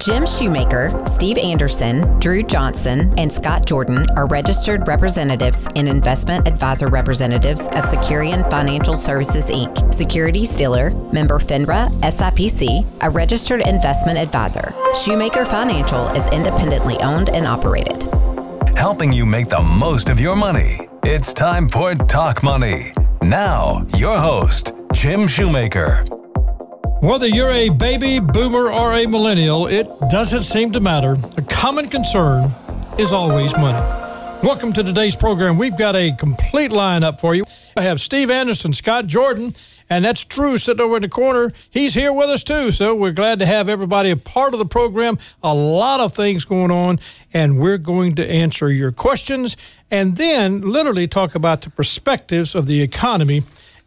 Jim Shoemaker, Steve Anderson, Drew Johnson, and Scott Jordan are registered representatives and investment advisor representatives of Securian Financial Services Inc., securities dealer, member FINRA, SIPC, a registered investment advisor. Shoemaker Financial is independently owned and operated. Helping you make the most of your money. It's time for Talk Money. Now, your host, Jim Shoemaker. Whether you're a baby boomer or a millennial, it doesn't seem to matter. A common concern is always money. Welcome to today's program. We've got a complete lineup for you. I have Steve Anderson, Scott Jordan, and that's Drew sitting over in the corner. He's here with us too, so we're glad to have everybody a part of the program. A lot of things going on, and we're going to answer your questions and then literally talk about the perspectives of the economy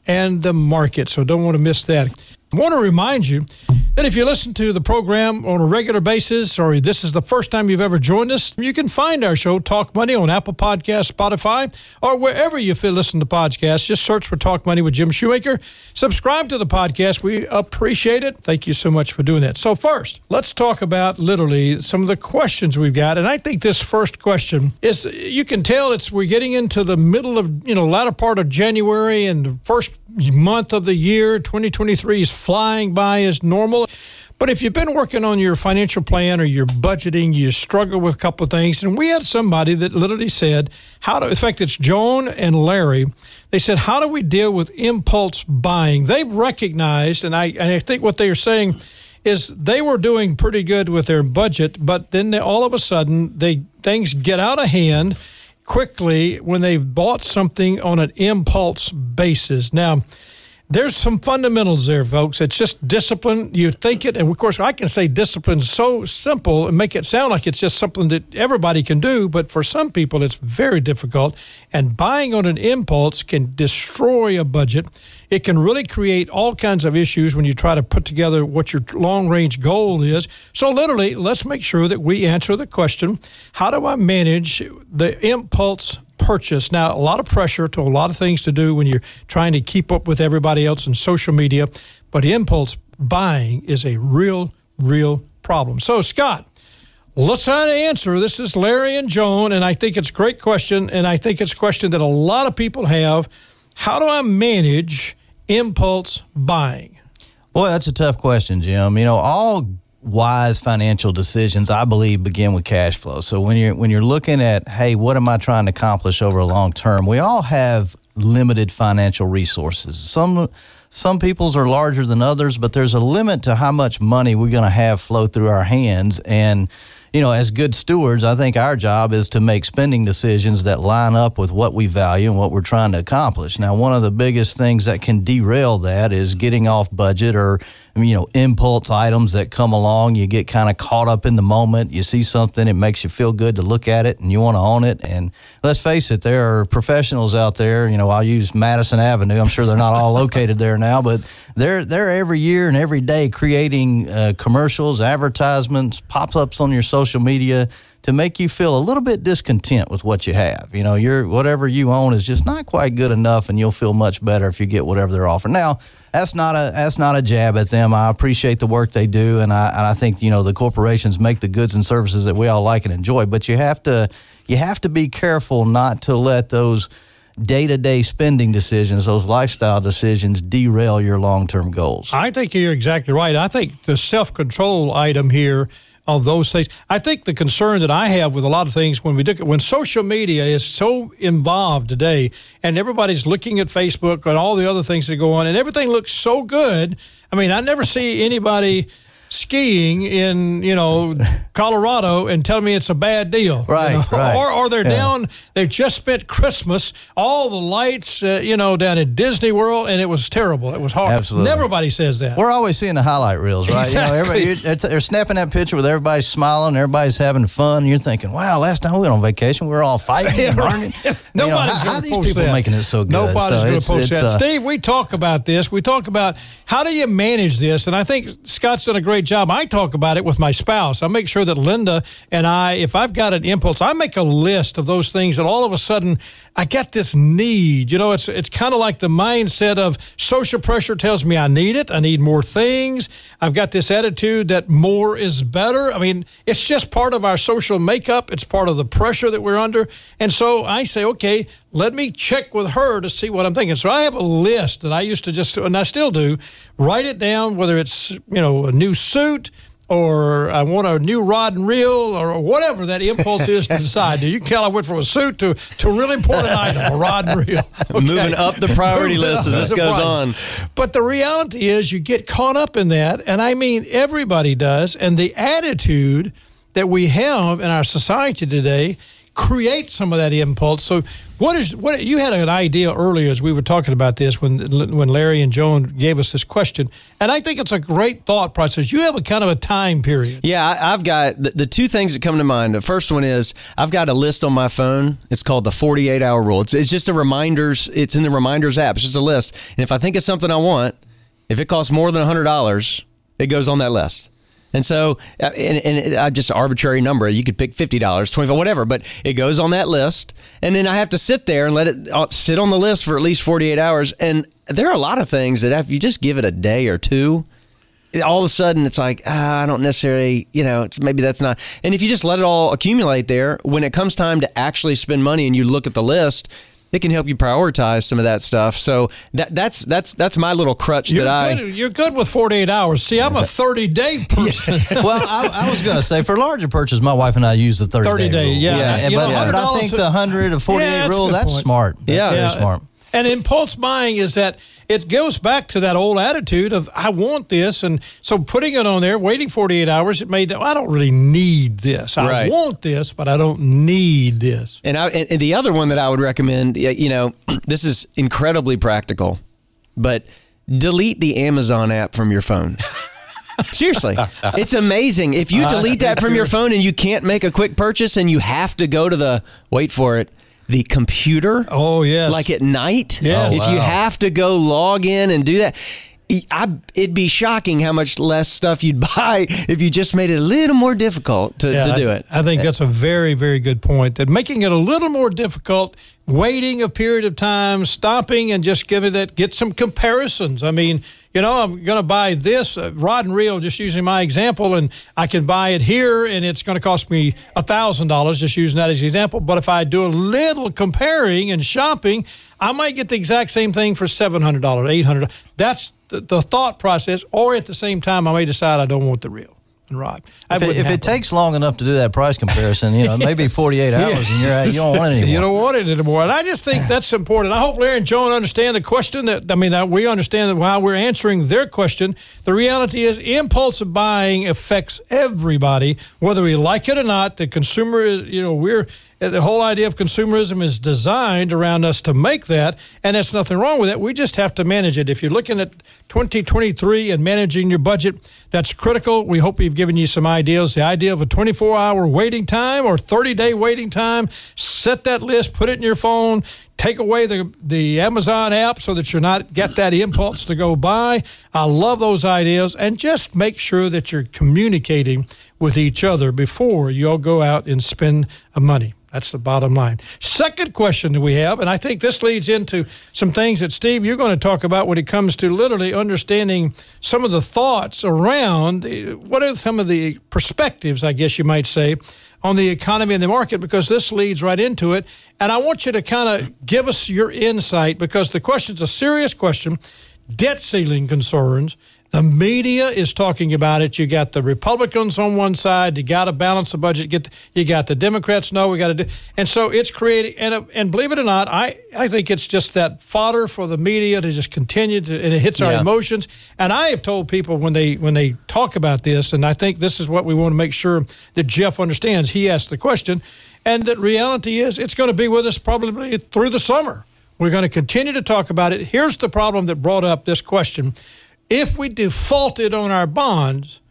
and the market. So don't want to miss that. I want to remind you that if you listen to the program on a regular basis, or this is the first time you've ever joined us, you can find our show, Talk Money, on Apple Podcasts, Spotify, or wherever you listen to podcasts. Just search for Talk Money with Jim Shoemaker. Subscribe to the podcast. We appreciate it. Thank you so much for doing that. So, first, let's talk about literally some of the questions we've got. And I think this first question is you can tell it's we're getting into the middle of, you know, latter part of January and the first month of the year. 2023 is flying by as normal. But if you've been working on your financial plan or your budgeting, you struggle with a couple of things. And we had somebody that literally said, how to, in fact, it's Joan and Larry. They said, how do we deal with impulse buying? They've recognized, and I, and I think what they are saying is they were doing pretty good with their budget, but then they, all of a sudden they things get out of hand quickly when they've bought something on an impulse basis. Now, there's some fundamentals there, folks. It's just discipline. You think it, and of course, I can say discipline's so simple and make it sound like it's just something that everybody can do, but for some people, it's very difficult. And buying on an impulse can destroy a budget. It can really create all kinds of issues when you try to put together what your long range goal is. So, literally, let's make sure that we answer the question how do I manage the impulse purchase. Now, a lot of pressure to a lot of things to do when you're trying to keep up with everybody else in social media, but impulse buying is a real, real problem. So, Scott, let's try to answer. This is Larry and Joan, and I think it's a great question, and I think it's a question that a lot of people have. How do I manage impulse buying? Boy, that's a tough question, Jim. You know, all wise financial decisions i believe begin with cash flow. So when you're when you're looking at hey what am i trying to accomplish over a long term? We all have limited financial resources. Some some people's are larger than others but there's a limit to how much money we're going to have flow through our hands. And you know, as good stewards, I think our job is to make spending decisions that line up with what we value and what we're trying to accomplish. Now, one of the biggest things that can derail that is getting off budget or, you know, impulse items that come along. You get kind of caught up in the moment. You see something, it makes you feel good to look at it and you want to own it. And let's face it, there are professionals out there. You know, I'll use Madison Avenue. I'm sure they're not all located there now, but they're, they're every year and every day creating uh, commercials, advertisements, pop ups on your social social media to make you feel a little bit discontent with what you have. You know, your whatever you own is just not quite good enough, and you'll feel much better if you get whatever they're offering. Now, that's not a that's not a jab at them. I appreciate the work they do, and I and I think you know the corporations make the goods and services that we all like and enjoy. But you have to you have to be careful not to let those day to day spending decisions, those lifestyle decisions, derail your long term goals. I think you're exactly right. I think the self control item here of those things. I think the concern that I have with a lot of things when we look at when social media is so involved today and everybody's looking at Facebook and all the other things that go on and everything looks so good. I mean, I never see anybody skiing in you know Colorado and tell me it's a bad deal, right? You know? right. Or, or they're yeah. down. They've just spent Christmas, all the lights, uh, you know, down at Disney World, and it was terrible. It was hard. Absolutely. Everybody says that. We're always seeing the highlight reels, right? Exactly. You know, they're snapping that picture with everybody smiling, everybody's having fun. And you're thinking, wow, last time we went on vacation, we were all fighting. yeah, right. Nobody's you know, how, how these people that. making it so good? Nobody's so going to post that. Uh, Steve, we talk about this. We talk about how do you manage this, and I think Scott's done a great great job. I talk about it with my spouse. I make sure that Linda and I, if I've got an impulse, I make a list of those things that all of a sudden I get this need. You know, it's it's kind of like the mindset of social pressure tells me I need it. I need more things. I've got this attitude that more is better. I mean, it's just part of our social makeup. It's part of the pressure that we're under. And so I say, okay, let me check with her to see what I'm thinking. So I have a list that I used to just, and I still do, write it down, whether it's, you know, a new suit, or I want a new rod and reel or whatever that impulse is to decide. Do you can tell I went from a suit to, to a really important item, a rod and reel. Okay. Moving up the priority Moving list as this goes price. on. But the reality is you get caught up in that. And I mean, everybody does. And the attitude that we have in our society today create some of that impulse. So, what is what you had an idea earlier as we were talking about this when when Larry and Joan gave us this question, and I think it's a great thought process. You have a kind of a time period. Yeah, I, have got the, the, two things that come to mind. The first one is I've got a list on my phone. It's called the 48 hour rule. It's, it's just a reminders. It's in the reminders app. It's just a list, and if I think of something I want, if it costs more than hundred dollars, it goes on that list. And so, uh, and, and I just arbitrary number. You could pick fifty dollars, twenty five, whatever. But it goes on that list, and then I have to sit there and let it uh, sit on the list for at least forty eight hours. And there are a lot of things that if you just give it a day or two, all of a sudden it's like ah, I don't necessarily, you know, maybe that's not. And if you just let it all accumulate there, when it comes time to actually spend money and you look at the list, it can help you prioritize some of that stuff. So that that's that's that's my little crutch you're that good, I. You're good with 48 hours. See, I'm a 30 day person. well, I, I was going to say for larger purchases, my wife and I use the 30, 30 day, day rule. Yeah, yeah. But, know, but, I think the 100 or 48 yeah, rule that's point. smart. That's yeah, very smart. And impulse buying is that it goes back to that old attitude of I want this, and so putting it on there, waiting 48 hours, it made I don't really need this. I right. want this, but I don't need this. And, I, and the other one that I would recommend, you know, this is incredibly practical, but delete the Amazon app from your phone. Seriously, it's amazing. If you uh, delete that from your phone and you can't make a quick purchase and you have to go to the wait for it the computer. Oh yes, like at night. Yes. if wow. you have to go log in and do that. I, it'd be shocking how much less stuff you'd buy if you just made it a little more difficult to, yeah, to do I it. I think that's a very, very good point. That making it a little more difficult, waiting a period of time, stopping and just giving it, get some comparisons. I mean, you know, I'm going to buy this uh, rod and reel, just using my example, and I can buy it here, and it's going to cost me a thousand dollars, just using that as an example. But if I do a little comparing and shopping, I might get the exact same thing for seven hundred dollars, eight hundred. That's the, the thought process. Or at the same time, I may decide I don't want the reel rod. If, it, if it, takes long enough to do that price comparison, you know, maybe 48 hours and you're you don't want it anymore. You don't want it anymore. And I just think that's important. I hope Larry and Joan understand the question that, I mean, that we understand that while we're answering their question, the reality is impulsive buying affects everybody, whether we like it or not. The consumer is, you know, we're, Uh, the whole idea of consumerism is designed around us to make that, and there's nothing wrong with it. We just have to manage it. If you're looking at 2023 and managing your budget, that's critical. We hope we've given you some ideas. The idea of a 24 hour waiting time or 30 day waiting time, set that list, put it in your phone, take away the, the Amazon app so that you're not get that impulse to go buy. I love those ideas and just make sure that you're communicating with each other before you all go out and spend money. That's the bottom line. Second question that we have, and I think this leads into some things that Steve you're going to talk about when it comes to literally understanding some of the thoughts around eh, what are some of the perspectives, I guess you might say, on the economy and the market because this leads right into it. And I want you to kind of give us your insight because the question's a serious question. Debt ceiling concerns the media is talking about it. You got the Republicans on one side. You got to balance the budget. Get you got the Democrats. No, we got to do. And so it's creating. And and believe it or not, I I think it's just that fodder for the media to just continue to, and it hits our yeah. emotions. And I have told people when they when they talk about this, and I think this is what we want to make sure that Jeff understands. He asked the question, and that reality is it's going to be with us probably through the summer. We're going to continue to talk about it. Here's the problem that brought up this question if we defaulted on our bonds,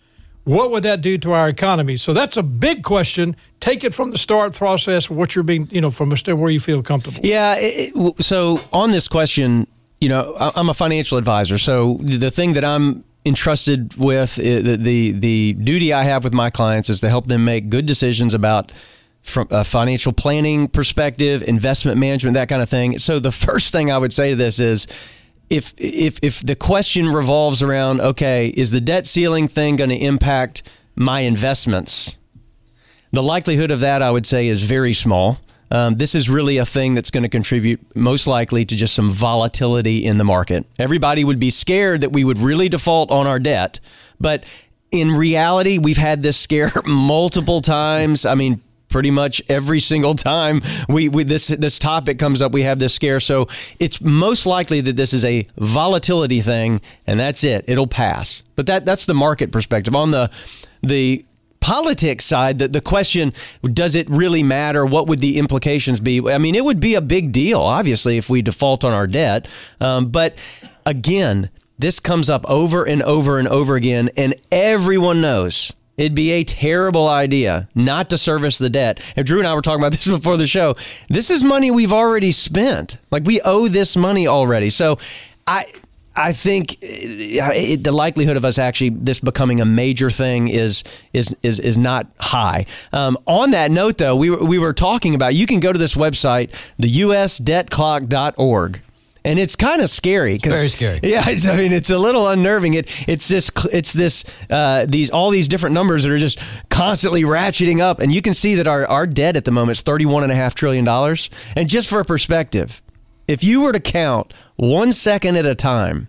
what would that do to our economy? So that's a big question. Take it from the start process, what you're being, you know, from where you feel comfortable. Yeah. It, so on this question, you know, I'm a financial advisor. So the thing that I'm entrusted with the, the the duty I have with my clients is to help them make good decisions about from a financial planning perspective, investment management, that kind of thing. So the first thing I would say to this is if if if the question revolves around okay, is the debt ceiling thing going to impact my investments? The likelihood of that I would say is very small. Um, this is really a thing that's going to contribute most likely to just some volatility in the market. Everybody would be scared that we would really default on our debt, but in reality, we've had this scare multiple times. I mean, pretty much every single time we, we, this this topic comes up we have this scare so it's most likely that this is a volatility thing and that's it it'll pass but that that's the market perspective on the the politics side, the, the question, does it really matter? What would the implications be? I mean, it would be a big deal, obviously, if we default on our debt. Um, but again, this comes up over and over and over again, and everyone knows it'd be a terrible idea not to service the debt. And Drew and I were talking about this before the show. This is money we've already spent. Like we owe this money already. So I I think uh, it, the likelihood of us actually this becoming a major thing is is is is not high. Um, on that note, though, we were, we were talking about you can go to this website, the USDebtClock.org. And it's kind of scary. Cause, very scary. Yeah, I mean, it's a little unnerving. It it's this it's this uh, these all these different numbers that are just constantly ratcheting up, and you can see that our our debt at the moment is thirty one and a half trillion dollars. And just for perspective, if you were to count one second at a time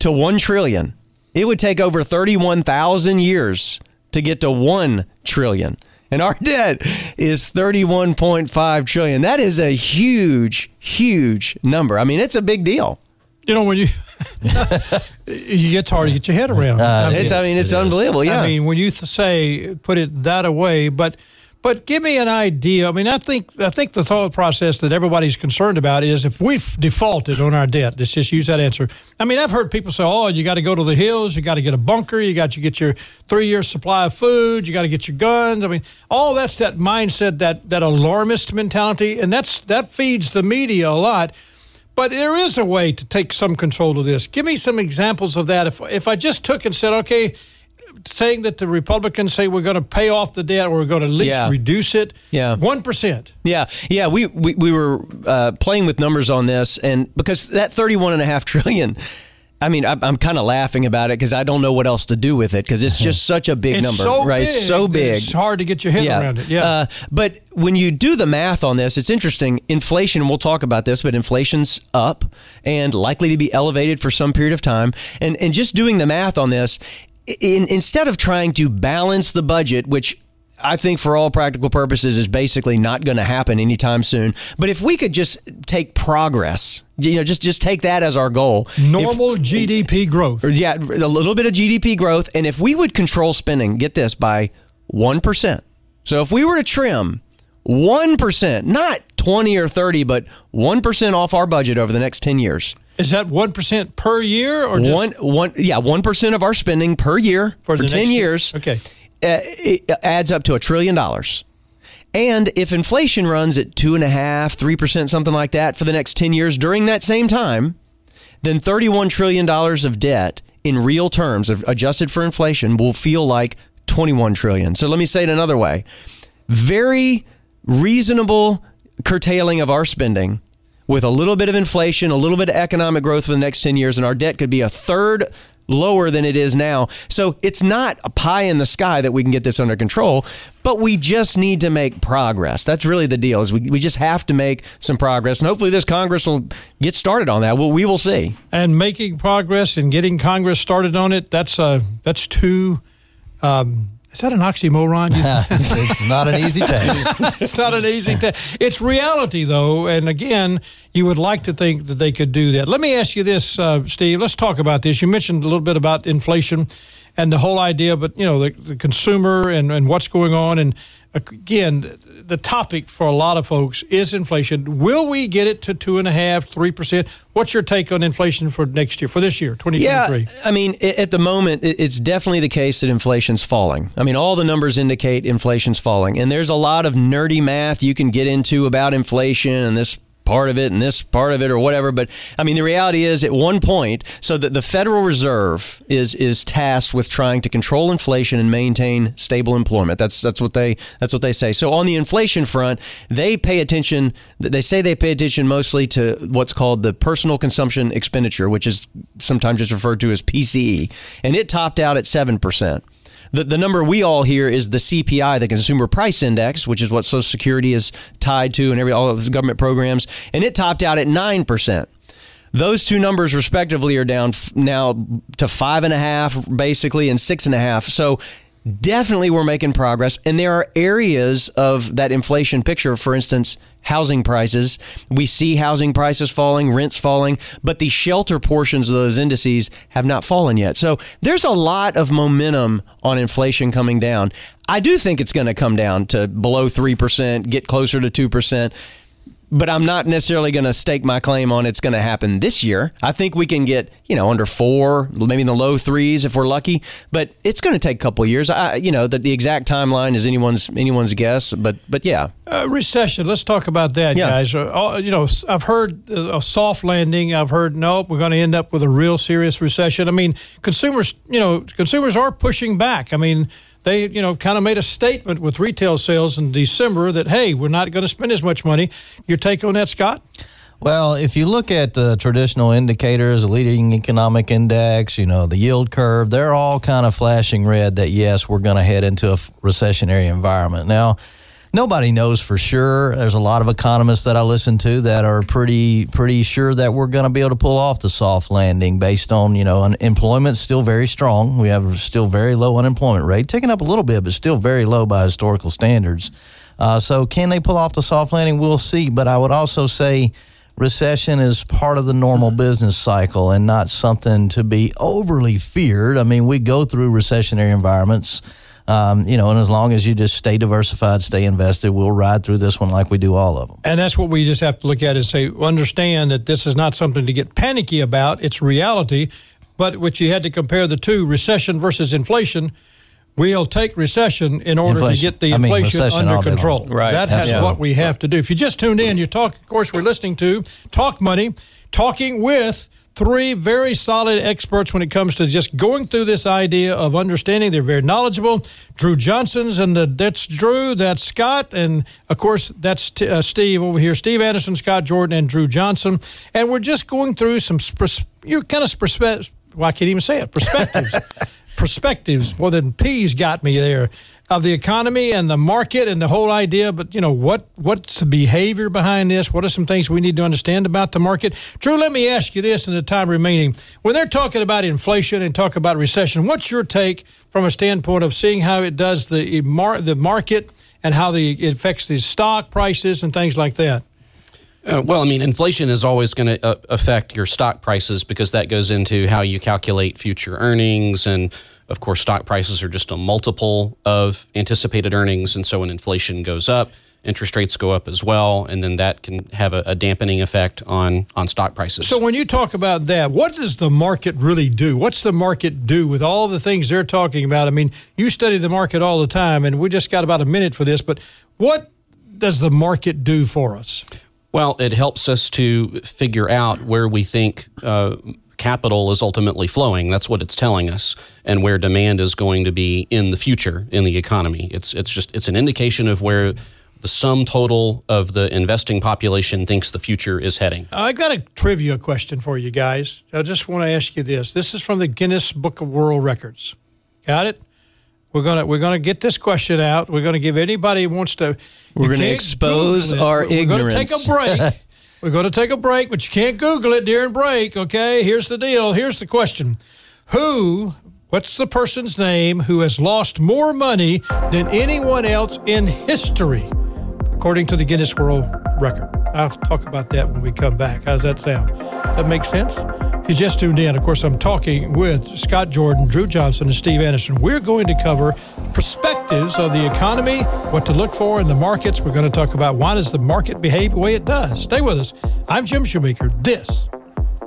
to 1 trillion, it would take over 31,000 years to get to 1 trillion. And our debt is 31.5 trillion. That is a huge, huge number. I mean, it's a big deal. You know, when you you get hard to get your head around. Uh, I mean, it's, I mean, it's unbelievable. Yeah. I mean, when you say put it that away, but but give me an idea. I mean, I think I think the thought process that everybody's concerned about is if we've defaulted on our debt. Let's just use that answer. I mean, I've heard people say, "Oh, you got to go to the hills. You got to get a bunker. You got to get your three year supply of food. You got to get your guns." I mean, all that's that mindset, that that alarmist mentality, and that's that feeds the media a lot. But there is a way to take some control of this. Give me some examples of that. If if I just took and said, "Okay." Saying that the Republicans say we're going to pay off the debt or we're going to at least yeah. reduce it. Yeah, one percent. Yeah, yeah. We we, we were uh, playing with numbers on this, and because that thirty-one and a half trillion. I mean, I'm kind of laughing about it because I don't know what else to do with it because it's just such a big it's number, so right? Big it's so big. It's hard to get your head yeah. around it. Yeah. Uh, but when you do the math on this, it's interesting. Inflation, we'll talk about this, but inflation's up and likely to be elevated for some period of time. And and just doing the math on this, in, instead of trying to balance the budget, which I think for all practical purposes is basically not going to happen anytime soon. But if we could just take progress, you know, just just take that as our goal. Normal if, GDP growth. Yeah, a little bit of GDP growth, and if we would control spending, get this by one percent. So if we were to trim one percent, not twenty or thirty, but one percent off our budget over the next ten years is that one percent per year, or just- one one? Yeah, one percent of our spending per year for, for ten years. Okay, uh, it adds up to a trillion dollars. And if inflation runs at two and a half, three percent, something like that, for the next ten years during that same time, then thirty-one trillion dollars of debt in real terms, adjusted for inflation, will feel like twenty-one trillion. So let me say it another way: very reasonable curtailing of our spending with a little bit of inflation, a little bit of economic growth for the next 10 years, and our debt could be a third lower than it is now. So it's not a pie in the sky that we can get this under control, but we just need to make progress. That's really the deal. Is we, we just have to make some progress, and hopefully this Congress will get started on that. Well, we will see. And making progress and getting Congress started on it, that's uh, that's two. Um, is that an oxymoron? it's not an easy task. it's not an easy task. It's reality, though. And again, you would like to think that they could do that. Let me ask you this, uh, Steve. Let's talk about this. You mentioned a little bit about inflation and the whole idea, but you know, the, the consumer and, and what's going on. And again, the topic for a lot of folks is inflation. Will we get it to two and a half, three percent? What's your take on inflation for next year, for this year, 2023? Yeah, I mean, at the moment, it's definitely the case that inflation's falling. I mean, all the numbers indicate inflation's falling. And there's a lot of nerdy math you can get into about inflation and this part of it and this part of it or whatever. But I mean, the reality is, at one point, so that the Federal Reserve is is tasked with trying to control inflation and maintain stable employment. That's that's what they that's what they say. So on the inflation front, they pay attention. They say they pay attention mostly to what's called the personal consumption expenditure, which is sometimes just referred to as PCE, and it topped out at seven percent. The, the number we all hear is the CPI, the Consumer Price Index, which is what Social Security is tied to and every all of the government programs, and it topped out at nine percent. Those two numbers, respectively, are down now to five and a half, basically, and six and a half. So definitely we're making progress. And there are areas of that inflation picture, for instance, housing prices. We see housing prices falling, rents falling, but the shelter portions of those indices have not fallen yet. So there's a lot of momentum on inflation coming down. I do think it's going to come down to below 3%, get closer to 2% but I'm not necessarily going to stake my claim on it's going to happen this year. I think we can get, you know, under four, maybe in the low threes if we're lucky, but it's going to take a couple of years. I, you know, the, the exact timeline is anyone's anyone's guess, but but yeah. Uh, recession. Let's talk about that, yeah. guys. Uh, you know, I've heard a soft landing. I've heard nope, we're going to end up with a real serious recession. I mean, consumers, you know, consumers are pushing back. I mean they you know kind of made a statement with retail sales in December that hey, we're not going to spend as much money. Your take on that, Scott? Well, if you look at the traditional indicators, the leading economic index, you know, the yield curve, they're all kind of flashing red that yes, we're going to head into a recessionary environment. Now, nobody knows for sure. There's a lot of economists that I listen to that are pretty pretty sure that we're going to be able to pull off the soft landing based on you know unemployment still very strong. We have still very low unemployment rate, taking up a little bit, but still very low by historical standards. Uh, so can they pull off the soft landing? We'll see. But I would also say recession is part of the normal business cycle and not something to be overly feared. I mean, we go through recessionary environments. Um, you know, and as long as you just stay diversified, stay invested, we'll ride through this one like we do all of them. And that's what we just have to look at and say, understand that this is not something to get panicky about. It's reality. But what you had to compare the two, recession versus inflation, we'll take recession in order inflation. to get the inflation I mean, under control. Right. That has what we have to do. If you just tuned in, you talk. Of course, we're listening to Talk Money, talking with three very solid experts when it comes to just going through this idea of understanding. They're very knowledgeable. Drew Johnson's and the, that's Drew, that's Scott, and of course that's t- uh, Steve over here. Steve Anderson, Scott Jordan, and Drew Johnson. And we're just going through some pers- you kind of perspective. Well, I can't even say it. Perspectives. perspectives. More than P's got me there of the economy and the market and the whole idea. But you know what? What's the behavior behind this? What are some things we need to understand about the market? Drew, let me ask you this in the time remaining. When they're talking about inflation and talk about recession, what's your take from a standpoint of seeing how it does the the market and how the, it affects the stock prices and things like that? Uh, well, I mean, inflation is always going to uh, affect your stock prices because that goes into how you calculate future earnings. And of course, stock prices are just a multiple of anticipated earnings. And so when inflation goes up, interest rates go up as well. And then that can have a, a dampening effect on, on stock prices. So when you talk about that, what does the market really do? What's the market do with all the things they're talking about? I mean, you study the market all the time, and we just got about a minute for this, but what does the market do for us? Well, it helps us to figure out where we think uh, capital is ultimately flowing. That's what it's telling us, and where demand is going to be in the future in the economy. It's it's just it's an indication of where the sum total of the investing population thinks the future is heading. I got a trivia question for you guys. I just want to ask you this. This is from the Guinness Book of World Records. Got it? We're gonna we're gonna get this question out. We're gonna give anybody who wants to. We're gonna expose our we're, ignorance. We're gonna take a break. we're gonna take a break, but you can't Google it during break. Okay, here's the deal. Here's the question: Who? What's the person's name who has lost more money than anyone else in history, according to the Guinness World Record? I'll talk about that when we come back. How's that sound? Does that make sense? You just tuned in, of course, I'm talking with Scott Jordan, Drew Johnson, and Steve Anderson. We're going to cover perspectives of the economy, what to look for in the markets. We're going to talk about why does the market behave the way it does. Stay with us. I'm Jim Shoemaker. This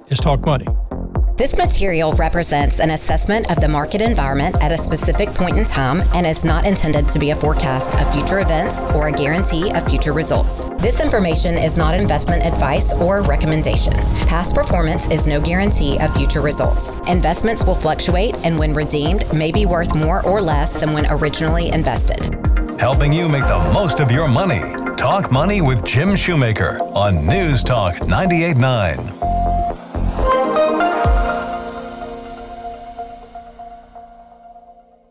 is Talk Money. This material represents an assessment of the market environment at a specific point in time and is not intended to be a forecast of future events or a guarantee of future results. This information is not investment advice or recommendation. Past performance is no guarantee of future results. Investments will fluctuate and when redeemed may be worth more or less than when originally invested. Helping you make the most of your money. Talk Money with Jim Shoemaker on News Talk 98.9.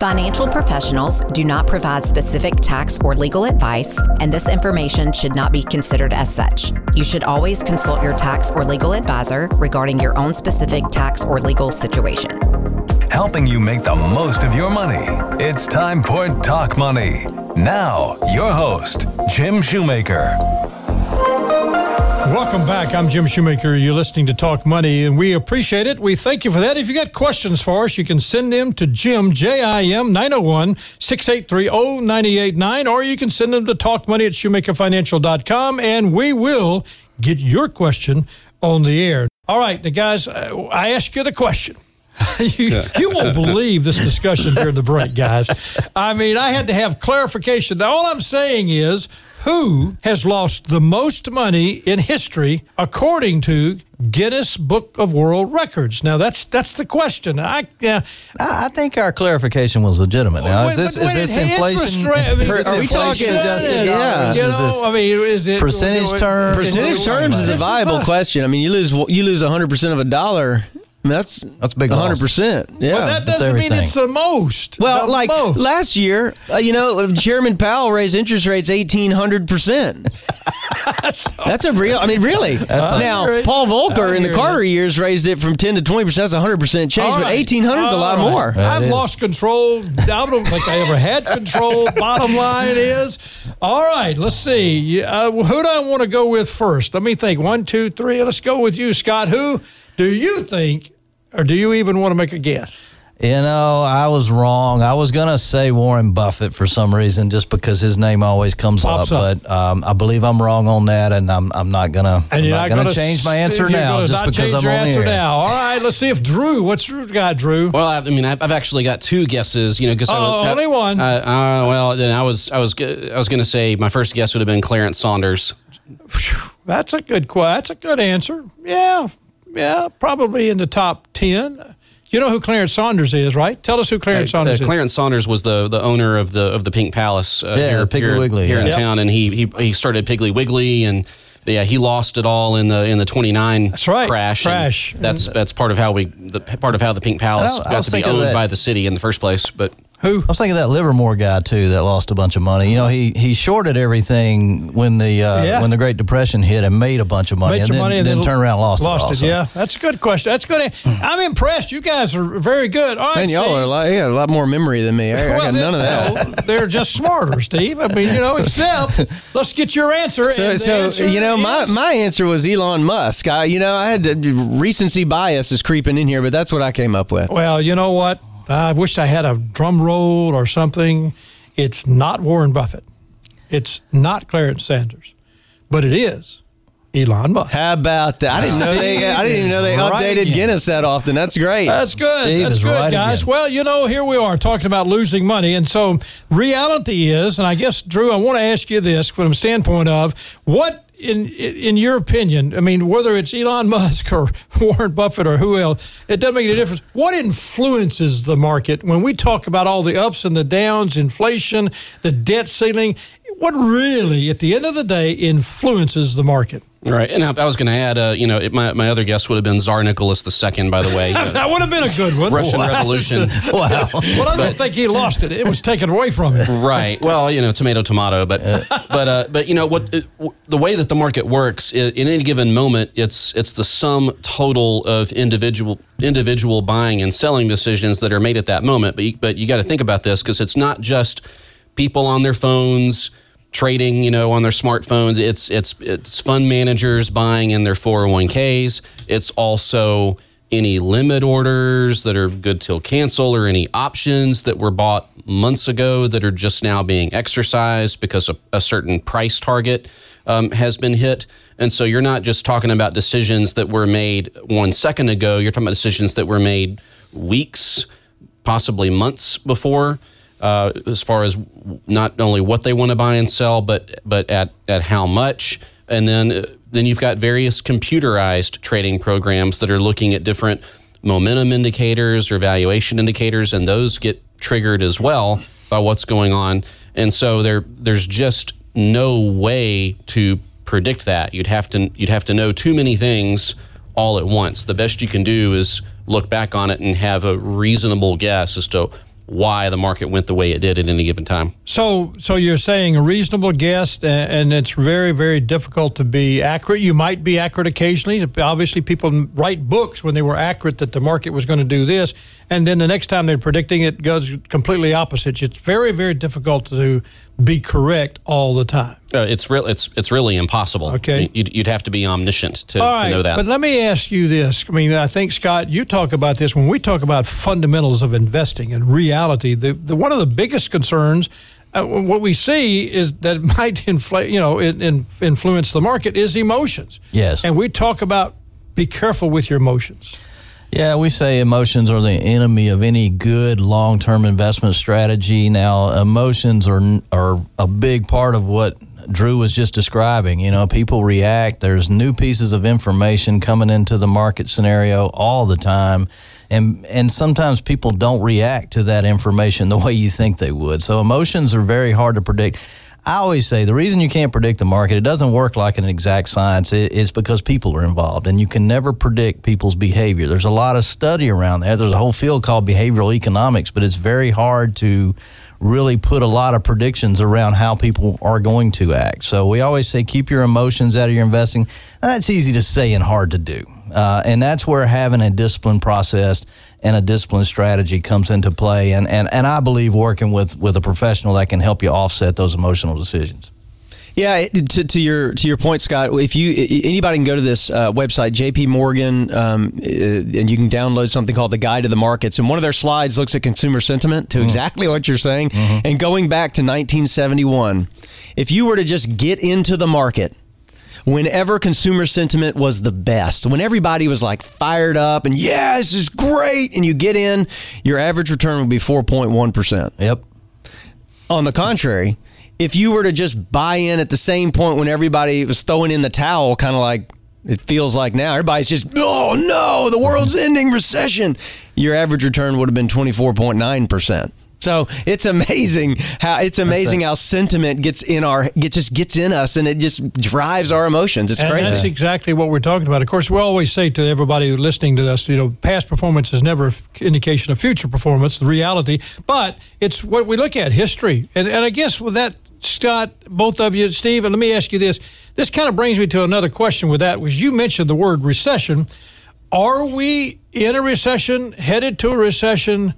Financial professionals do not provide specific tax or legal advice, and this information should not be considered as such. You should always consult your tax or legal advisor regarding your own specific tax or legal situation. Helping you make the most of your money. It's time for Talk Money. Now, your host, Jim Shoemaker. Welcome back. I'm Jim Shoemaker. You're listening to Talk Money, and we appreciate it. We thank you for that. If you got questions for us, you can send them to Jim, J I M 901 683 0989, or you can send them to talkmoney at shoemakerfinancial.com, and we will get your question on the air. All right, the guys, uh, I ask you the question. you, you won't believe this discussion during the break, guys. I mean, I had to have clarification. Now, all I'm saying is who has lost the most money in history according to Guinness Book of World Records? Now, that's that's the question. I uh, I, I think our clarification was legitimate. Now, Wait, is this but is this inflation? rate- I mean, is are this we talking- adjusted Yeah. dollars? you know, I mean, is it percentage terms? Percentage terms is a This is viable a- question. I mean, you lose you lose 100 percent of a dollar. I mean, that's That's a big 100 percent. Yeah. But that doesn't mean it's the most. well, The like most. last year, uh, you know, Chairman Powell raised interest rates 1,800 percent. That's a real. I mean, really. now, I hear it. Paul Volcker in the hear Carter years raised it from 10 to 20 percent. That's 100 percent change. All But 1,800 is a lot All right. more. I've is. lost control. I don't think I ever had control. Bottom line is, all right. Let's see. Uh, who do I want to go with first? Let me think. One, two, three. Let's go with you, Scott. Who do you think, or do you even want to make a guess? You know, I was wrong. I was gonna say Warren Buffett for some reason, just because his name always comes up. up. But um, I believe I'm wrong on that, and I'm I'm not gonna I'm you're not, gonna, change my answer you're now gonna just because change I'm your on the answer air. now. All right. Let's see if Drew. What's Drew got, Drew? Well, I I mean, I've I've actually got two guesses. You know, because Oh, only one. Uh, uh, well, then I was I was g- I was going to say my first guess would have been Clarence Saunders. That's a good. que- That's a good answer. Yeah. Yeah. Probably in the top ten. You know who Clarence Saunders is, right? Tell us who Clarence Uh, Saunders is. Clarence Saunders was the the owner of the of the Pink Palace uh, Yeah, here, Piggly here, Wiggly, here in. Yep. town, and he he he started Piggly Wiggly, and yeah, he lost it all in the in the twenty nine That's right, crash. and crash. That's that's part of how we the part of how the Pink Palace I- I got was to be owned that- by the city in the first place. But Who? I was thinking of that Livermore guy too that lost a bunch of money. You know, he he shorted everything when the uh, Yeah. when the Great Depression hit and made a bunch of money, Made and your then, money and then then turned around and lost, Lost it. it, also. yeah. That's a good question. That's good. I'm impressed. You guys are very good. All right, Man, y'all Steve. are a lot, you a lot more memory than me. I, I got they- none of that. well, they're just smarter, Steve. I mean, you know, except let's get your answer. So, and so answer you know, my, is- my answer was Elon Musk. I, you know, I had to, recency bias is creeping in here, but that's what I came up with. Well, you know what? I wish I had a drum roll or something. It's not Warren Buffett. It's not Clarence Sanders, but it is Elon Musk. How about that? I didn't know they. I didn't even know they Right updated again. Guinness that often. That's great. That's good. Steve That's good, right guys. again. Well, you know, here we are talking about losing money. And so, reality is, and I guess, Drew, I want to ask you this from a standpoint of what, in in your opinion, I mean, whether it's Elon Musk or Warren Buffett or who else, it doesn't make any difference. What influences the market when we talk about all the ups and the downs, inflation, the debt ceiling? What really, at the end of the day, influences the market? right, and I, I was going to add, uh, you know, it, my my other guess would have been Tsar Nicholas II. By the way, That would have been a good one. Russian Revolution. Wow. Well, I don't think he lost it. It was taken away from him. right. Well, you know, tomato, tomato. But but uh, but you know what? It, w- the way that the market works, in any given moment, it's it's the sum total of individual individual buying and selling decisions that are made at that moment. But you, but you got to think about this because it's not just people on their phones trading, you know, on their smartphones. It's it's it's fund managers buying in their 401ks. It's also any limit orders that are good till cancel or any options that were bought months ago that are just now being exercised because a, a certain price target um, has been hit. And so you're not just talking about decisions that were made one second ago, you're talking about decisions that were made weeks, possibly months before. Uh, as far as not only what they want to buy and sell, but but at, at how much, and then uh, then you've got various computerized trading programs that are looking at different momentum indicators or valuation indicators, and those get triggered as well by what's going on. And so there there's just no way to predict that. You'd have to you'd have to know too many things all at once. The best you can do is look back on it and have a reasonable guess as to why the market went the way it did at any given time. So, so you're saying a reasonable guess, and it's very, very difficult to be accurate. You might be accurate occasionally. Obviously, people write books when they were accurate that the market was going to do this, and then the next time they're predicting it goes completely opposite. It's very, very difficult to be correct all the time. Uh, it's real. It's it's really impossible. Okay, you'd, you'd have to be omniscient to, to, know that. But let me ask you this. I mean, I think Scott, you talk about this when we talk about fundamentals of investing and reality. The, the one of the biggest concerns. Uh, what we see is that it might inflate, you know, in, in, influence the market is emotions. Yes, and we talk about be careful with your emotions. Yeah, we say emotions are the enemy of any good long-term investment strategy. Now, emotions are are a big part of what Drew was just describing. You know, people react. There's new pieces of information coming into the market scenario all the time. And, and sometimes people don't react to that information the way you think they would. So emotions are very hard to predict. I always say the reason you can't predict the market, it doesn't work like an exact science, is because people are involved and you can never predict people's behavior. There's a lot of study around that. There's a whole field called behavioral economics, but it's very hard to really put a lot of predictions around how people are going to act. So we always say keep your emotions out of your investing. That's easy to say and hard to do. Uh, and that's where having a disciplined process and a disciplined strategy comes into play. And, and, and I believe working with, with a professional that can help you offset those emotional decisions. Yeah, to, to, your to your point, Scott. If you anybody can go to this uh, website, J.P. Morgan, um, uh, and you can download something called the Guide to the Markets. And one of their slides looks at consumer sentiment to mm-hmm. exactly what you're saying. Mm-hmm. And going back to 1971, if you were to just get into the market whenever consumer sentiment was the best, when everybody was like fired up and yeah, this is great, and you get in, your average return would be 4.1%. Yep. On the contrary, if you were to just buy in at the same point when everybody was throwing in the towel, kind of like it feels like now, everybody's just, oh no, the world's ending recession, your average return would have been 24.9%. So it's amazing how it's amazing how sentiment gets in our get just gets in us and it just drives our emotions. It's and crazy. That's exactly what we're talking about. Of course, we always say to everybody listening to us, you know, past performance is never an indication of future performance, the reality, but it's what we look at, history. And and I guess with that, Scott, both of you, Steve, and let me ask you this. This kind of brings me to another question with that, was you mentioned the word recession. Are we in a recession, headed to a recession?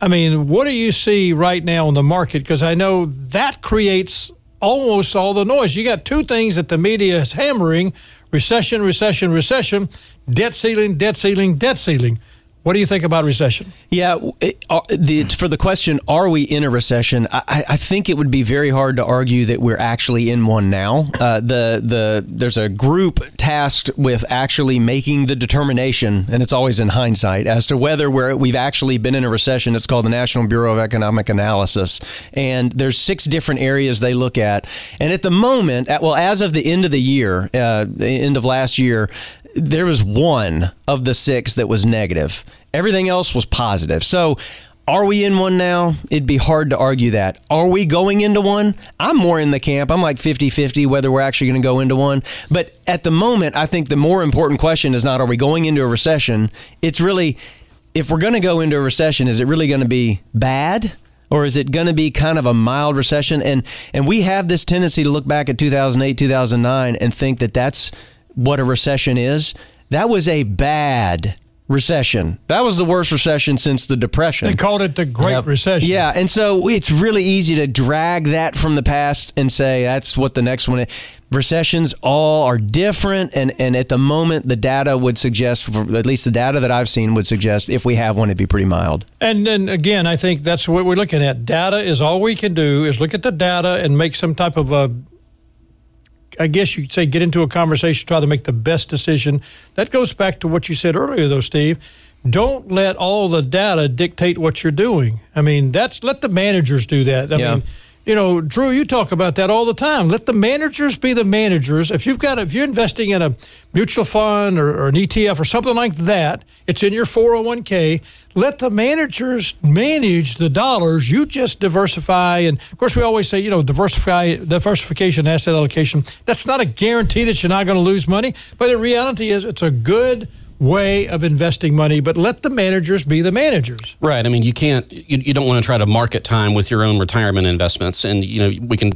I mean, what do you see right now in the market? Because I know that creates almost all the noise. You got two things that the media is hammering recession, recession, recession, debt ceiling, debt ceiling, debt ceiling. What do you think about recession? Yeah, it, uh, the, for the question, are we in a recession? I, I, think it would be very hard to argue that we're actually in one now. Uh, the the there's a group tasked with actually making the determination, and it's always in hindsight as to whether we're we've actually been in a recession. It's called the National Bureau of Economic Analysis, and there's six different areas they look at. And at the moment, at, well, as of the end of the year, uh, the end of last year, there was one of the six that was negative. Everything else was positive. So, are we in one now? It'd be hard to argue that. Are we going into one? I'm more in the camp. I'm like 50 50 whether we're actually going to go into one. But at the moment, I think the more important question is not are we going into a recession? It's really, if we're going to go into a recession, is it really going to be bad? Or is it going to be kind of a mild recession? And and we have this tendency to look back at 2008, 2009 and think that that's what a recession is. That was a bad recession. That was the worst recession since the Depression. They called it the Great Yep. Recession. Yeah, and so it's really easy to drag that from the past and say that's what the next one is. Recessions all are different, and, and at the moment, the data would suggest, at least the data that I've seen, would suggest if we have one, it'd be pretty mild. And then again, I think that's what we're looking at. Data is all we can do is look at the data and make some type of a, I guess you could say, get into a conversation, try to make the best decision. That goes back to what you said earlier, though, Steve. Don't let all the data dictate what you're doing. I mean, that's let the managers do that. I Yeah. mean, you know, Drew, you talk about that all the time. Let the managers be the managers. If you've got, if you're investing in a mutual fund or, or an ETF or something like that, it's in your 401k. Let the managers manage the dollars. You just diversify. And of course, we always say, you know, diversify, diversification, asset allocation. That's not a guarantee that you're not going to lose money, but the reality is, it's a good way of investing money. But let the managers be the managers. Right. I mean, you can't. You, you don't want to try to market time with your own retirement investments, and you know we can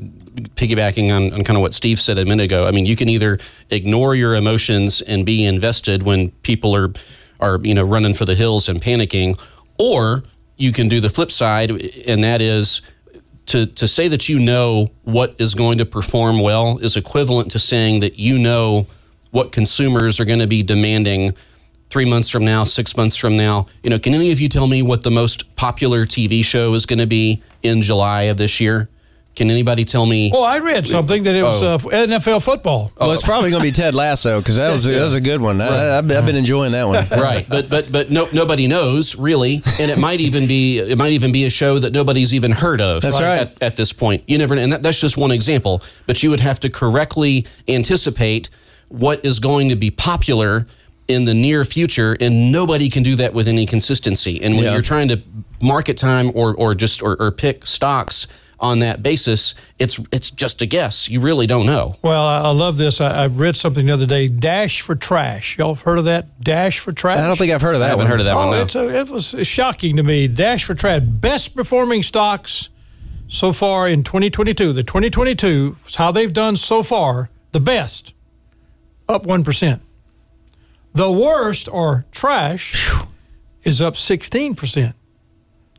piggybacking on, on kind of what Steve said a minute ago. I mean, you can either ignore your emotions and be invested when people are are you know running for the hills and panicking, or you can do the flip side, and that is to, to say that you know what is going to perform well is equivalent to saying that you know what consumers are going to be demanding three months from now, six months from now. You know, can any of you tell me what the most popular TV show is going to be in July of this year? Can anybody tell me? Well, I read something that it was Oh. uh, NFL football. Well, it's probably going to be Ted Lasso because that was that was a good one. I, I've, I've been enjoying that one. right but but but no, nobody knows really and it might even be it might even be a show that nobody's even heard of That's right. at, at this point you never and that, that's just one example but you would have to correctly anticipate what is going to be popular in the near future and nobody can do that with any consistency and when Yeah. you're trying to market time or or just or, or pick stocks on that basis it's it's just a guess you really don't know Well, I, I love this. I, I read something the other day. Dash for trash. Y'all have heard of that? Dash for trash. I don't think I've heard of that. I haven't one. heard of that oh, one no. it's a, it was shocking to me. Dash for trash. Best performing stocks so far in 2022. The 2022 is how they've done so far. The best, up one percent. The worst or trash is up 16 percent.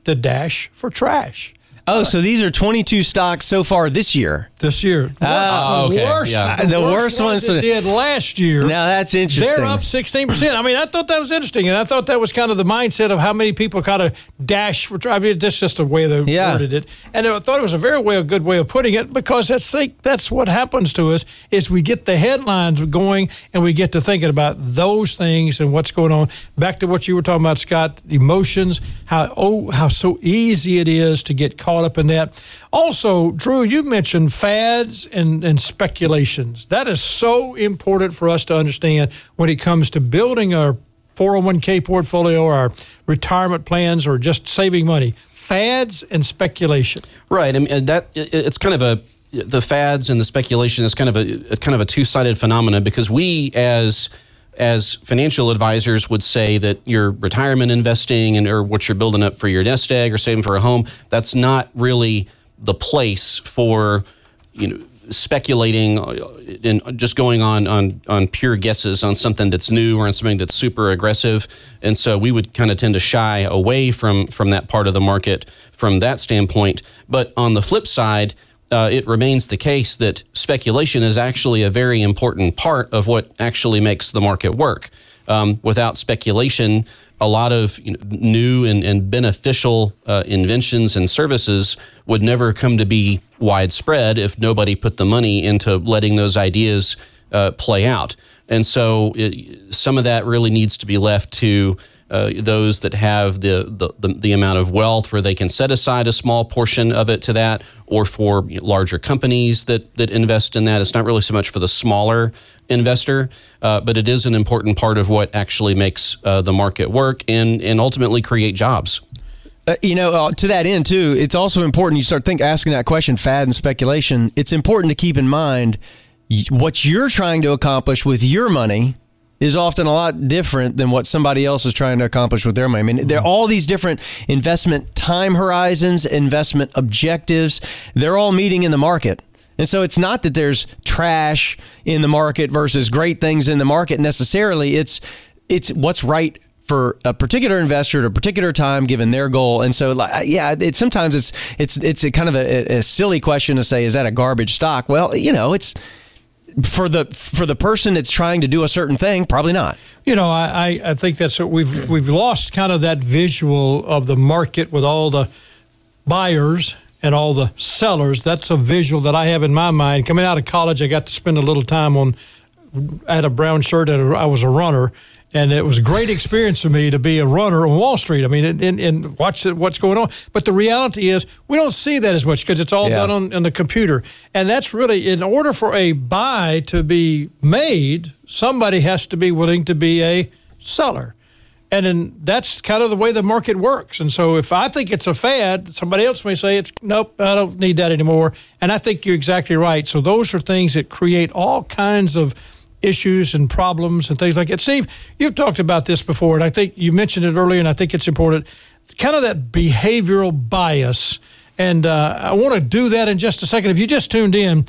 The dash for trash. Oh, so these are 22 stocks so far this year. this year. Ah, the okay, worst, yeah. the, The worst, worst ones ones that did last year. Now that's interesting. They're up 16%. I mean, I thought that was interesting. And I thought that was kind of the mindset of how many people kind of dash for I mean, that's just the way they Yeah. worded it. And I thought it was a very way, a good way of putting it because that's like, that's what happens to us is we get the headlines going and we get to thinking about those things and what's going on. Back to what you were talking about, Scott, emotions, how, oh, how so easy it is to get caught up in that. Also, Drew, you mentioned fads and, and speculations. That is so important for us to understand when it comes to building our 401k portfolio or our retirement plans or just saving money. Fads and speculation. Right. I mean, and that it's kind of a the fads and the speculation is kind of a kind of a two sided phenomenon because we as as financial advisors would say that your retirement investing and or what you're building up for your nest egg or saving for a home that's not really the place for you know speculating uh, and just going on on on pure guesses on something that's new or on something that's super aggressive. And so we would kind of tend to shy away from from that part of the market from that standpoint. But on the flip side uh, it remains the case that speculation is actually a very important part of what actually makes the market work um, without speculation a lot of you know, new and, and beneficial uh, inventions and services would never come to be widespread if nobody put the money into letting those ideas uh, play out. And so it, some of that really needs to be left to uh, those that have the, the, the, amount of wealth where they can set aside a small portion of it to that, or for larger companies that, that invest in that. It's not really so much for the smaller investor, uh, but it is an important part of what actually makes uh, the market work and, and ultimately create jobs. Uh, you know, uh, to that end too, it's also important you start think asking that question, fad and speculation. It's important to keep in mind what you're trying to accomplish with your money is often a lot different than what somebody else is trying to accomplish with their money. I mean, there are all these different investment time horizons, investment objectives. They're all meeting in the market. And so it's not that there's trash in the market versus great things in the market necessarily. It's it's what's right for a particular investor at a particular time given their goal and so yeah it sometimes it's it's it's a kind of a, a silly question to say is that a garbage stock well you know it's for the for the person that's trying to do a certain thing, probably not. You know, I, I think that's what we've we've lost kind of that visual of the market with all the buyers and all the sellers. That's a visual that I have in my mind. Coming out of college, I got to spend a little time on. I had a brown shirt and I was a runner, and it was a great experience for me to be a runner on Wall Street. I mean, and, and watch what's going on. But the reality is, we don't see that as much because it's all yeah. done on, on the computer. And that's really, in order for a buy to be made, somebody has to be willing to be a seller. And then that's kind of the way the market works. And so if I think it's a fad, somebody else may say it's nope, I don't need that anymore. And I think you're exactly right. So those are things that create all kinds of issues and problems and things like that. Steve, you've talked about this before, and I think you mentioned it earlier, and I think it's important. Kind of that behavioral bias. And uh, I want to do that in just a second. If you just tuned in,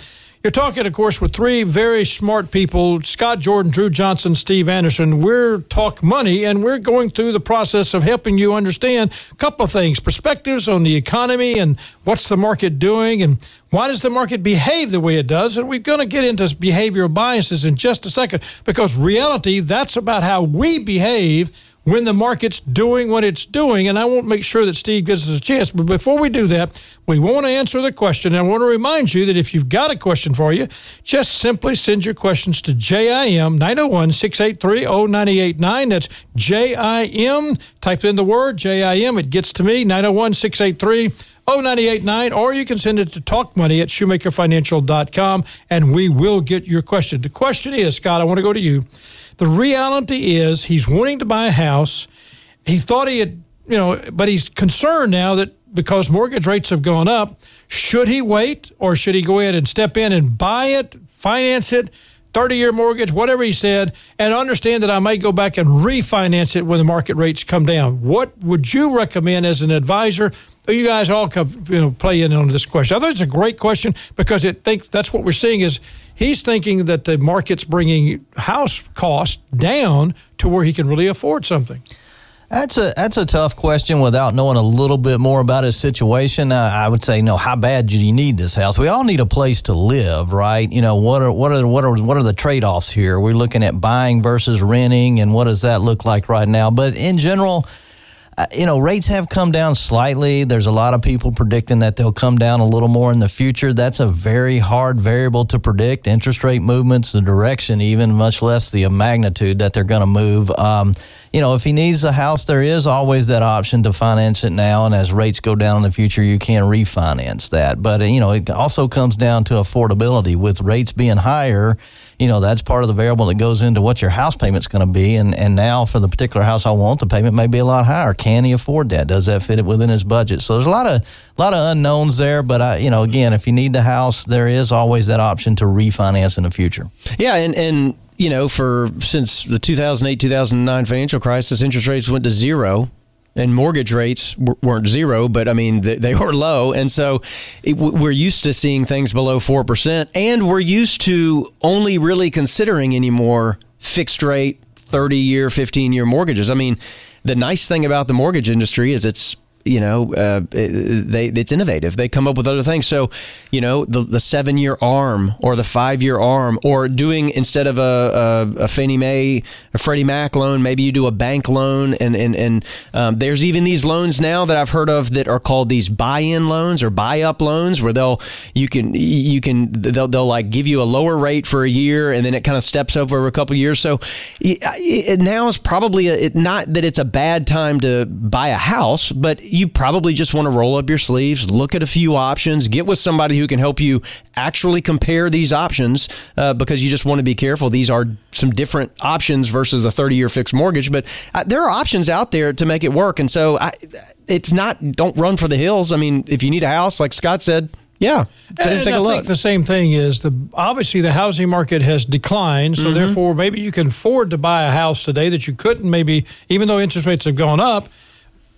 you're talking, of course, with three very smart people Scott Jordan, Drew Johnson, Steve Anderson. We're Talk Money, and we're going through the process of helping you understand a couple of things perspectives on the economy and what's the market doing and why does the market behave the way it does? And we're going to get into behavioral biases in just a second because reality, that's about how we behave when the market's doing what it's doing. And I won't make sure that Steve gives us a chance. But before we do that, we want to answer the question. And I want to remind you that if you've got a question for you, just simply send your questions to JIM 901 683 0989. That's JIM. Type in the word JIM. It gets to me 901 683 0989, or you can send it to talkmoney at shoemakerfinancial.com and we will get your question. The question is, Scott, I want to go to you. The reality is he's wanting to buy a house. He thought he had, you know, but he's concerned now that because mortgage rates have gone up, should he wait or should he go ahead and step in and buy it, finance it, 30 year mortgage, whatever he said, and understand that I may go back and refinance it when the market rates come down? What would you recommend as an advisor? You guys all come, you know, play in on this question. I think it's a great question because it thinks that's what we're seeing is He's thinking that the market's bringing house costs down to where he can really afford something. That's a that's a tough question without knowing a little bit more about his situation. Uh, I would say, no. How bad do you need this house? We all need a place to live, right? You know, what are what are what are what are the trade offs here? We're looking at buying versus renting, and what does that look like right now? But in general, uh, you know, rates have come down slightly. There's a lot of people predicting that they'll come down a little more in the future. That's a very hard variable to predict. Interest rate movements, the direction, even much less the magnitude that they're going to move. Um, you know, if he needs a house, there is always that option to finance it now. And as rates go down in the future, you can refinance that. But, you know, it also comes down to affordability. With rates being higher, you know, that's part of the variable that goes into what your house payment's going to be. And, and now for the particular house I want, the payment may be a lot higher. Can he afford that? Does that fit it within his budget? So there's a lot of, a lot of unknowns there. But, I, you know, again, if you need the house, there is always that option to refinance in the future. Yeah. And, and, you know, for since the 2008 2009 financial crisis, interest rates went to zero and mortgage rates weren't zero, but I mean they, were low, and so it, we're used to seeing things below four percent, and we're used to only really considering anymore fixed rate, thirty year, fifteen year mortgages. I mean, the nice thing about the mortgage industry is it's you know, uh, they it's innovative. They come up with other things. So, you know, the the seven year arm or the five year arm, or doing instead of a, a, a, Fannie Mae, a Freddie Mac loan, maybe you do a bank loan. And and and um, there's even these loans now that I've heard of that are called these buy in loans or buy up loans, where they'll you can you can they'll they'll like give you a lower rate for a year, and then it kind of steps over a couple years. So it, it now is probably a, it, not that it's a bad time to buy a house, but you probably just want to roll up your sleeves, look at a few options, get with somebody who can help you actually compare these options uh, because you just want to be careful. These are some different options versus a 30 year fixed mortgage, but uh, there are options out there to make it work. And so I, it's not, don't run for the hills. I mean, if you need a house, like Scott said, yeah, take, and take a look. think the same thing is the obviously the housing market has declined, so mm-hmm. therefore maybe you can afford to buy a house today that you couldn't maybe even though interest rates have gone up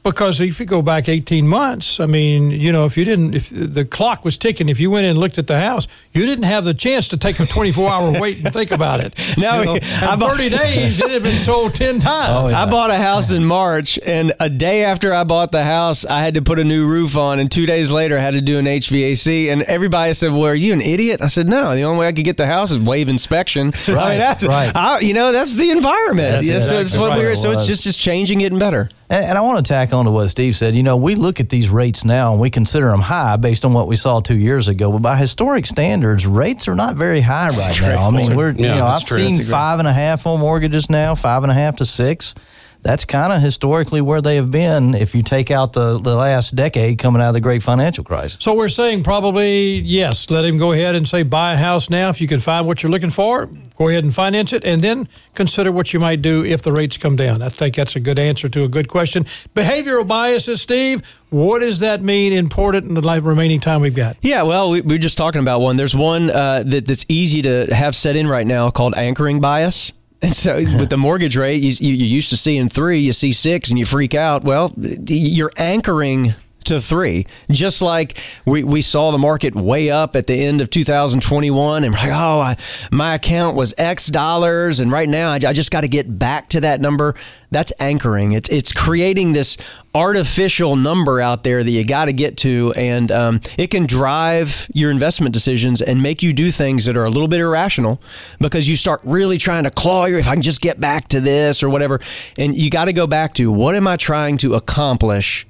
Because if you go back 18 months, I mean, you know, if you didn't, if the clock was ticking, if you went in and looked at the house, you didn't have the chance to take a 24 hour wait and think about it. No, you know? I bought- 30 days, it had been sold 10 times. Oh, I bought a house in March, and a day after I bought the house, I had to put a new roof on, and two days later, I had to do an HVAC. And everybody said, "Well, are you an idiot?" I said, "No. The only way I could get the house is waive inspection. I mean, that's right. I, you know, that's the environment. That's Yeah, so exactly it's what right. we were. It So it's just just changing, getting better. And, and I want to tack on to what Steve said. You know, we look at these rates now and we consider them high based on what we saw two years ago. But by historic standards, rates are not very high right now. I mean, we're, you know, I've true. seen That's a great- five and a half on mortgages now, five and a half to six. That's kind of historically where they have been if you take out the, the last decade coming out of the great financial crisis. So we're saying probably yes. Let him go ahead and say buy a house now if you can find what you're looking for. Go ahead and finance it, and then consider what you might do if the rates come down. I think that's a good answer to a good question. Behavioral biases, Steve. What does that mean? Important in the remaining time we've got. Yeah, well, we, we were just talking about one. There's one uh, that, that's easy to have set in right now called anchoring bias. And so, with the mortgage rate, you, you, you used to seeing three, you see six, and you freak out. Well, you're anchoring to three, just like we, we saw the market way up at the end of 2021, and we're like, oh, I, my account was X dollars, and right now I, I just got to get back to that number. That's anchoring. It's it's creating this artificial number out there that you got to get to, and um, it can drive your investment decisions and make you do things that are a little bit irrational because you start really trying to claw your. If I can just get back to this or whatever, and you got to go back to what am I trying to accomplish.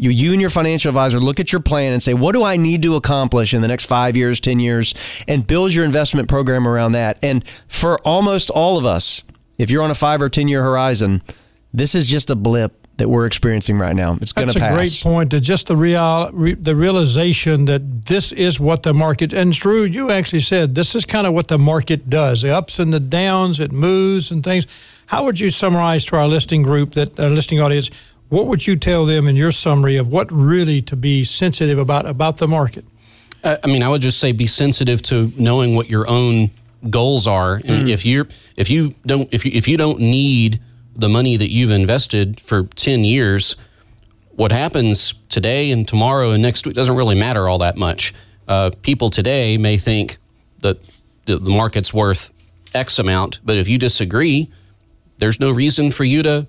You, you and your financial advisor look at your plan and say, what do I need to accomplish in the next five years, 10 years, and build your investment program around that. And for almost all of us, if you're on a five or 10 year horizon, this is just a blip that we're experiencing right now. It's going to pass. That's a great point. To just the real, re, the realization that this is what the market and Drew, you actually said this is kind of what the market does. The ups and the downs, it moves and things. How would you summarize to our listening group, that our listening audience, what would you tell them in your summary of what really to be sensitive about about the market? Uh, I mean, I would just say be sensitive to knowing what your own goals are. And if you're if you don't if you if you don't need the money that you've invested for ten years, what happens today and tomorrow and next week doesn't really matter all that much. Uh, people today may think that the, the market's worth X amount, but if you disagree, there's no reason for you to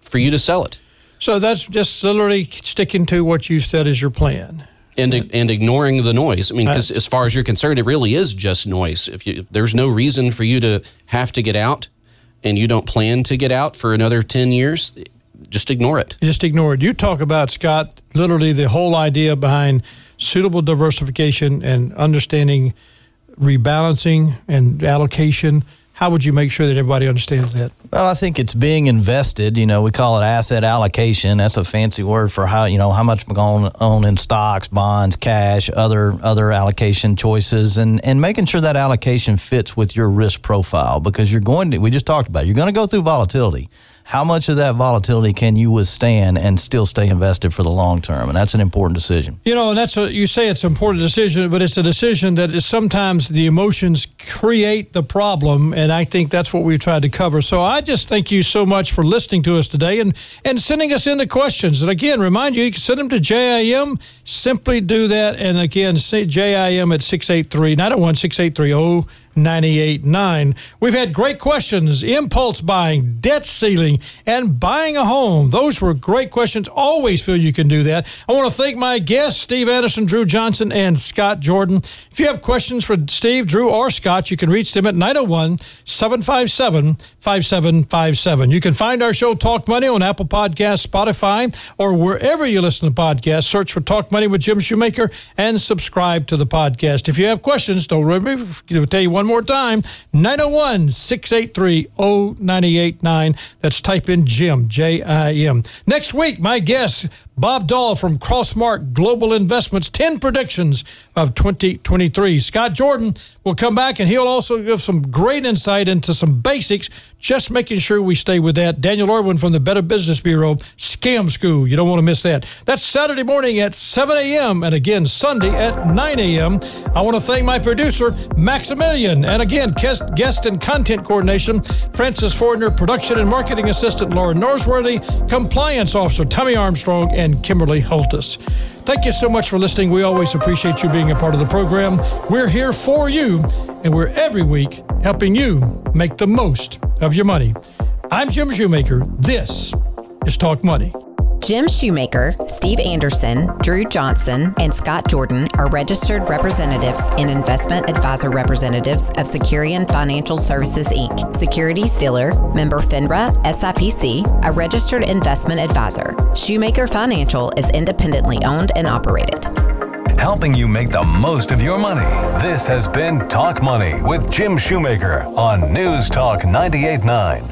for you to sell it. So that's just literally sticking to what you said is your plan. and and ignoring the noise. I mean, because as far as you're concerned, it really is just noise. If, you, if there's no reason for you to have to get out, and you don't plan to get out for another ten years, just ignore it. just ignore it. You talk about Scott, literally the whole idea behind suitable diversification and understanding rebalancing and allocation. How would you make sure that everybody understands that? Well, I think it's being invested. You know, we call it asset allocation. That's a fancy word for how you know how much we're going to own in stocks, bonds, cash, other other allocation choices, and and making sure that allocation fits with your risk profile because you're going to. We just talked about it, you're going to go through volatility. How much of that volatility can you withstand and still stay invested for the long term? And that's an important decision. You know, that's a, you say it's an important decision, but it's a decision that is sometimes the emotions create the problem, and I think that's what we've tried to cover. So I just thank you so much for listening to us today and and sending us in the questions. And again, remind you, you can send them to JIM. Simply do that, and again, JIM at 683 901 683 989. We've had great questions impulse buying, debt ceiling, and buying a home. Those were great questions. Always feel you can do that. I want to thank my guests, Steve Anderson, Drew Johnson, and Scott Jordan. If you have questions for Steve, Drew, or Scott, you can reach them at 901 757 5757. You can find our show, Talk Money, on Apple Podcasts, Spotify, or wherever you listen to podcasts. Search for Talk Money with Jim Shoemaker and subscribe to the podcast. If you have questions, don't remember, tell you one more time 901 683 0989. That's type in Jim, J I M. Next week, my guest, Bob Doll from Crossmark Global Investments, 10 predictions of 2023. Scott Jordan will come back and he'll also give some great insight into some basics, just making sure we stay with that. Daniel Irwin from the Better Business Bureau, Scam School. You don't want to miss that. That's Saturday morning at 7 a.m. and again Sunday at 9 a.m. I want to thank my producer, Maximilian. And again, guest, guest and content coordination, Francis Fortner, production and marketing assistant, Laura Norsworthy, compliance officer, Tommy Armstrong, and Kimberly Holtus. Thank you so much for listening. We always appreciate you being a part of the program. We're here for you, and we're every week helping you make the most of your money. I'm Jim Shoemaker. This is Talk Money. Jim Shoemaker, Steve Anderson, Drew Johnson, and Scott Jordan are registered representatives and investment advisor representatives of Securian Financial Services Inc., securities dealer, member FINRA, SIPC, a registered investment advisor. Shoemaker Financial is independently owned and operated. Helping you make the most of your money. This has been Talk Money with Jim Shoemaker on News Talk 989.